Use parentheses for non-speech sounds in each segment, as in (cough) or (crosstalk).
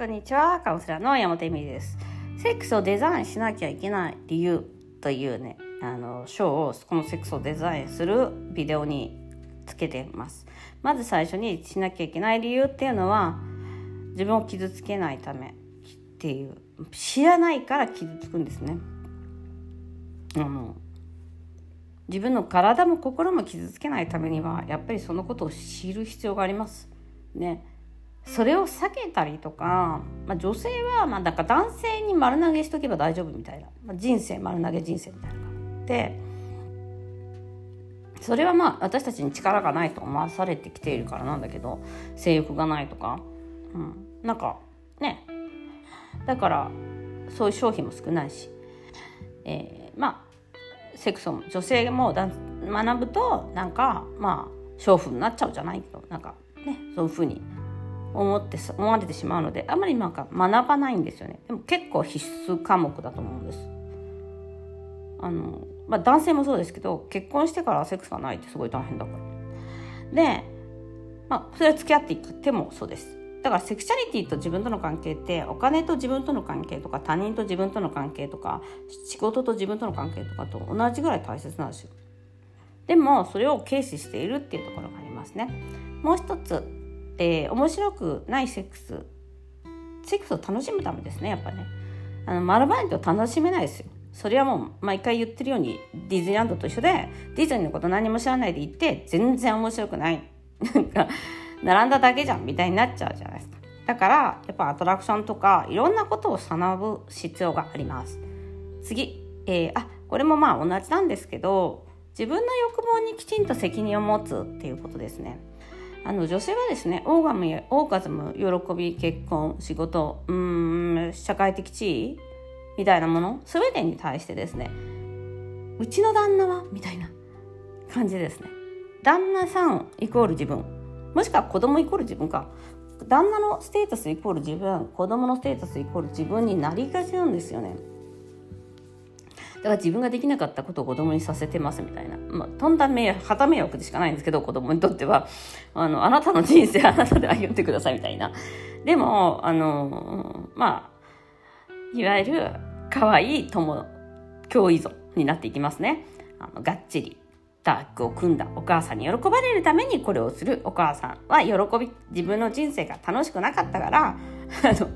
こんにちは、カウンセラーの山本恵美です。セックスをデザインしなきゃいけない理由というね、あの章をこのセックスをデザインするビデオにつけています。まず最初にしなきゃいけない理由っていうのは、自分を傷つけないためっていう、知らないから傷つくんですね。あの自分の体も心も傷つけないためにはやっぱりそのことを知る必要があります。ね、それを避けたりとか、まあ、女性はまあなんか男性に丸投げしとけば大丈夫みたいな、まあ、人生丸投げ人生みたいなで。それはまあ私たちに力がないと思わされてきているからなんだけど性欲がないとか、うん、なんかね。だからそういう商品も少ないし、えー、まあセクソも女性も学ぶとなんかまあ娼婦になっちゃうじゃないとなんかね。そういうふうに思って思われてしまうのであまりなんか学ばないんですよね。でも結構必須科目だと思うんです。あの、まあ、男性もそうですけど結婚してからセックスがないってすごい大変だから。で、まあ、それは付き合っていく手もそうです。だからセクシャリティと自分との関係ってお金と自分との関係とか他人と自分との関係とか仕事と自分との関係とかと同じぐらい大切なんですよ。でもそれを軽視しているっていうところがありますね。もう一つえー、面白くないセックスセックスを楽しむためですねやっぱね。あの丸々と楽しめないですよ。それはもう毎回言ってるようにディズニーランドと一緒でディズニーのこと何も知らないで行って全然面白くない。なんか並んだだけじゃんみたいになっちゃうじゃないですか。だからやっぱアトラクションとかいろんなことを学ぶ必要があります。次、えー、あこれもまあ同じなんですけど自分の欲望にきちんと責任を持つっていうことですね。あの女性はですねオーガムやオーガズム喜び結婚仕事うん社会的地位みたいなもの全てに対してですねうちの旦那はみたいな感じですね。旦那さんイコール自分。もしくは子供イコール自分か。旦那のステータスイコール自分子供のステータスイコール自分になりがちなんですよね。だから自分ができなかったことを子供にさせてますみたいな、まあ、とんだ迷惑、旗迷惑でしかないんですけど、子供にとっては、あの、あなたの人生あなたで歩んでくださいみたいな。でも、あの、まあ、いわゆる、可愛い友、共依存になっていきますね。あの、がっちり。タッグを組んだお母さんに喜ばれるためにこれをするお母さんは喜び、自分の人生が楽しくなかったから、あの、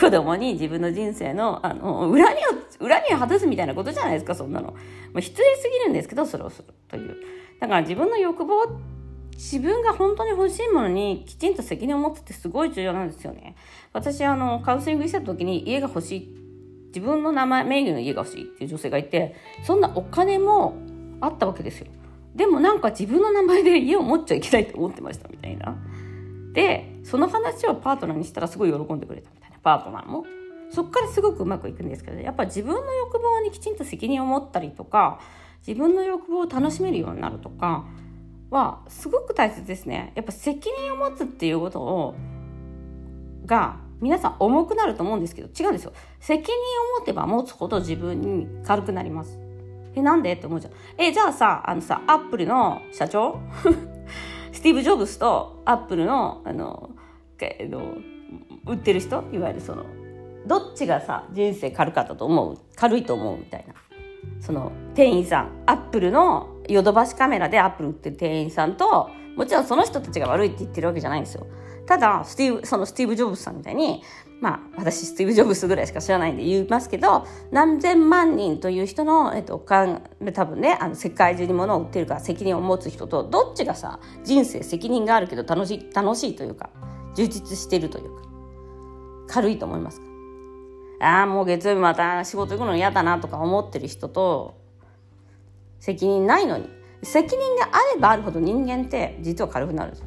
子供に自分の人生の、あの、恨みを、恨みを果たすみたいなことじゃないですか、そんなの。もう失礼すぎるんですけど、それをするという。だから自分の欲望、自分が本当に欲しいものにきちんと責任を持つってすごい重要なんですよね。私、あの、カウンセリングした時に家が欲しい、自分の名前、名義の家が欲しいっていう女性がいて、そんなお金もあったわけですよ。でもなんか自分の名前で家を持っちゃいけないと思ってましたみたいな。で、その話をパートナーにしたらすごい喜んでくれたみたいな、パートナーも。そっからすごくうまくいくんですけど、やっぱ自分の欲望にきちんと責任を持ったりとか、自分の欲望を楽しめるようになるとかは、すごく大切ですね。やっぱ責任を持つっていうことを、が、皆さん重くなると思うんですけど、違うんですよ。責任を持てば持つほど自分に軽くなります。え、なんで？って思うじゃん。え、じゃあさ、あのさ、アップルの社長？(laughs) スティーブ・ジョブズとアップルの、あの、えの売ってる人？いわゆるその、どっちがさ、人生軽かったと思う？軽いと思うみたいな。その、店員さん、アップルのヨドバシカメラでアップル売ってる店員さんと、もちろんその人たちが悪いって言ってるわけじゃないんですよ。ただ、スティーブ、そのスティーブ・ジョブズさんみたいに、まあ、私、スティーブ・ジョブズぐらいしか知らないんで言いますけど、何千万人という人の、えっと、かん多分ね、あの、世界中に物を売ってるから責任を持つ人と、どっちがさ、人生責任があるけど楽しい、楽しいというか、充実してるというか、軽いと思いますか？ああ、もう月曜日また仕事行くの嫌だなとか思ってる人と、責任ないのに、責任があればあるほど人間って実は軽くなるんですよ。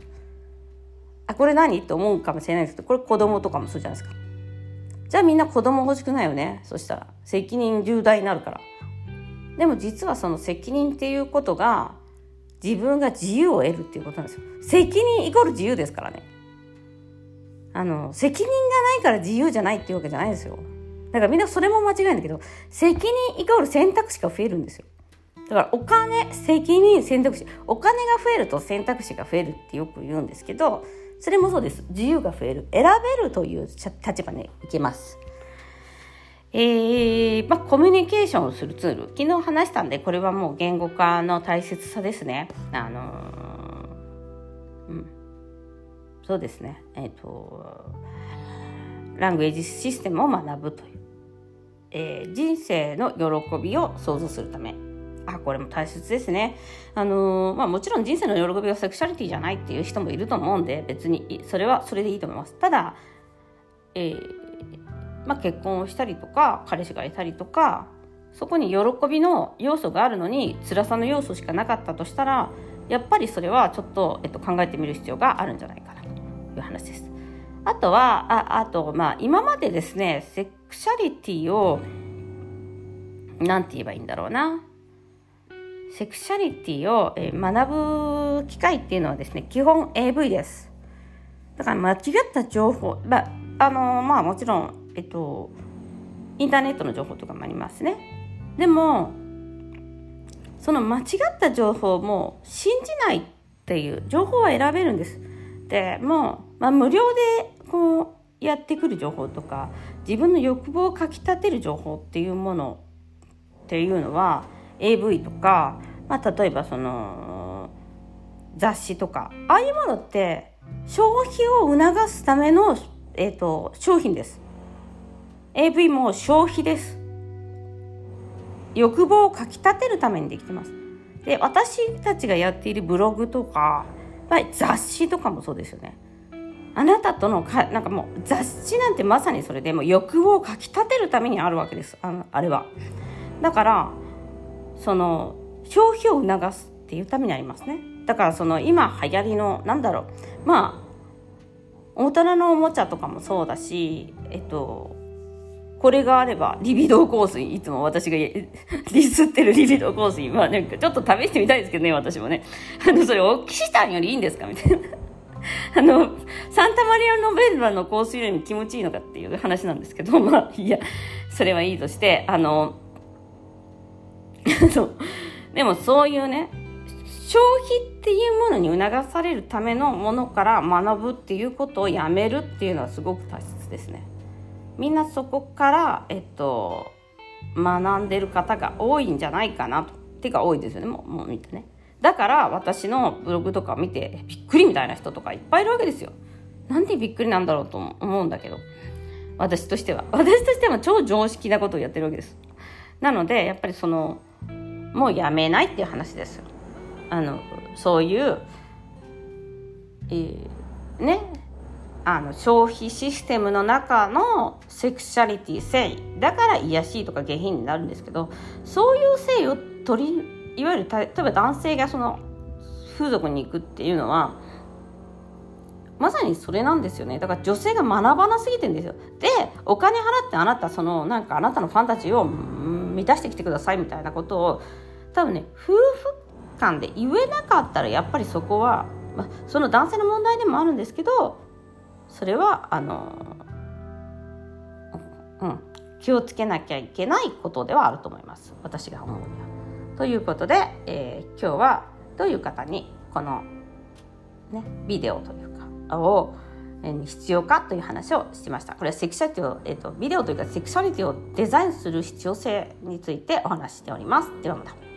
あ、これ何？って思うかもしれないですけど、これ子供とかもそうじゃないですか。じゃあみんな子供欲しくないよね？そしたら。責任重大になるから。でも実はその責任っていうことが、自分が自由を得るっていうことなんですよ。責任イコール自由ですからね。あの、責任がないから自由じゃないっていうわけじゃないですよ。だからみんなそれも間違いんだけど、責任イコール選択肢が増えるんですよ。だからお金、責任、選択肢。お金が増えると選択肢が増えるってよく言うんですけど、それもそうです自由が増える選べるという立場にいきますえー、まあ、コミュニケーションをするツール昨日話したんでこれはもう言語化の大切さですねあのー、そうですねえっ、ー、とラングエージシステムを学ぶという、えー、人生の喜びを想像するためあこれも大切ですね。あのー、まあ、もちろん人生の喜びはセクシャリティじゃないっていう人もいると思うんで別にそれはそれでいいと思います。ただ、えー、まあ、結婚をしたりとか彼氏がいたりとかそこに喜びの要素があるのに辛さの要素しかなかったとしたらやっぱりそれはちょっと、えっと、考えてみる必要があるんじゃないかないう話です。あとはああと、まあ、今までですねセクシャリティを何て言えばいいんだろうなセクシャリティを学ぶ機会っていうのはですね、基本 AV です。だから間違った情報、まあ、あのまあもちろん、えっと、インターネットの情報とかもありますね。でも、その間違った情報も信じないっていう情報は選べるんです。でもう、まあ、無料でこうやってくる情報とか自分の欲望をかきたてる情報っていうものっていうのは AV とか、まあ、例えばその雑誌とかああいうものって消費を促すための、えーと、商品です。AV も消費です。欲望をかきたてるためにできてます。で私たちがやっているブログとかまあ雑誌とかもそうですよね。あなたとのかなんかもう雑誌なんてまさにそれでも欲望をかきたてるためにあるわけです。あのあれは。だからその消費を促すっていうためにありますね。だからその今流行りのなんだろう。まあ大人のおもちゃとかもそうだしえっとこれがあればリビドー香水いつも私が (laughs) ディスってるリビドー香水まあなんかちょっと試してみたいですけどね私もね。あのそれオキシタンよりいいんですか？みたいな。(laughs) あのサンタマリア・ノベルラの香水よりも気持ちいいのかっていう話なんですけど (laughs) まあいやそれはいいとしてあの (laughs) そうでもそういうね消費っていうものに促されるためのものから学ぶっていうことをやめるっていうのはすごく大切ですね。みんなそこから、えっと、学んでる方が多いんじゃないかなと。てか多いですよねもうもう見てね。だから私のブログとか見てびっくりみたいな人とかいっぱいいるわけですよ。なんでびっくりなんだろうと思うんだけど私としては私としては超常識なことをやってるわけです。なのでやっぱりそのもうやめないっていう話ですよ。あのそういう、えー、ねあの消費システムの中のセクシャリティ性だから癒やしいとか下品になるんですけどそういう性を取りいわゆる例えば男性がその風俗に行くっていうのはまさにそれなんですよね。だから女性が学ばなすぎてんですよ。でお金払ってあなたそのなんかあなたのファンタジーを満たしてきてくださいみたいなことを多分ね夫婦間で言えなかったらやっぱりそこは、まあ、その男性の問題でもあるんですけどそれはあのうん気をつけなきゃいけないことではあると思います。私が思うには。ということで、えー、今日はどういう方にこの、ね、ビデオというかを必要かという話をしました。これはセクシャリティを、えっ、ー、と、ビデオというかセクシャリティをデザインする必要性についてお話しております。ではまた。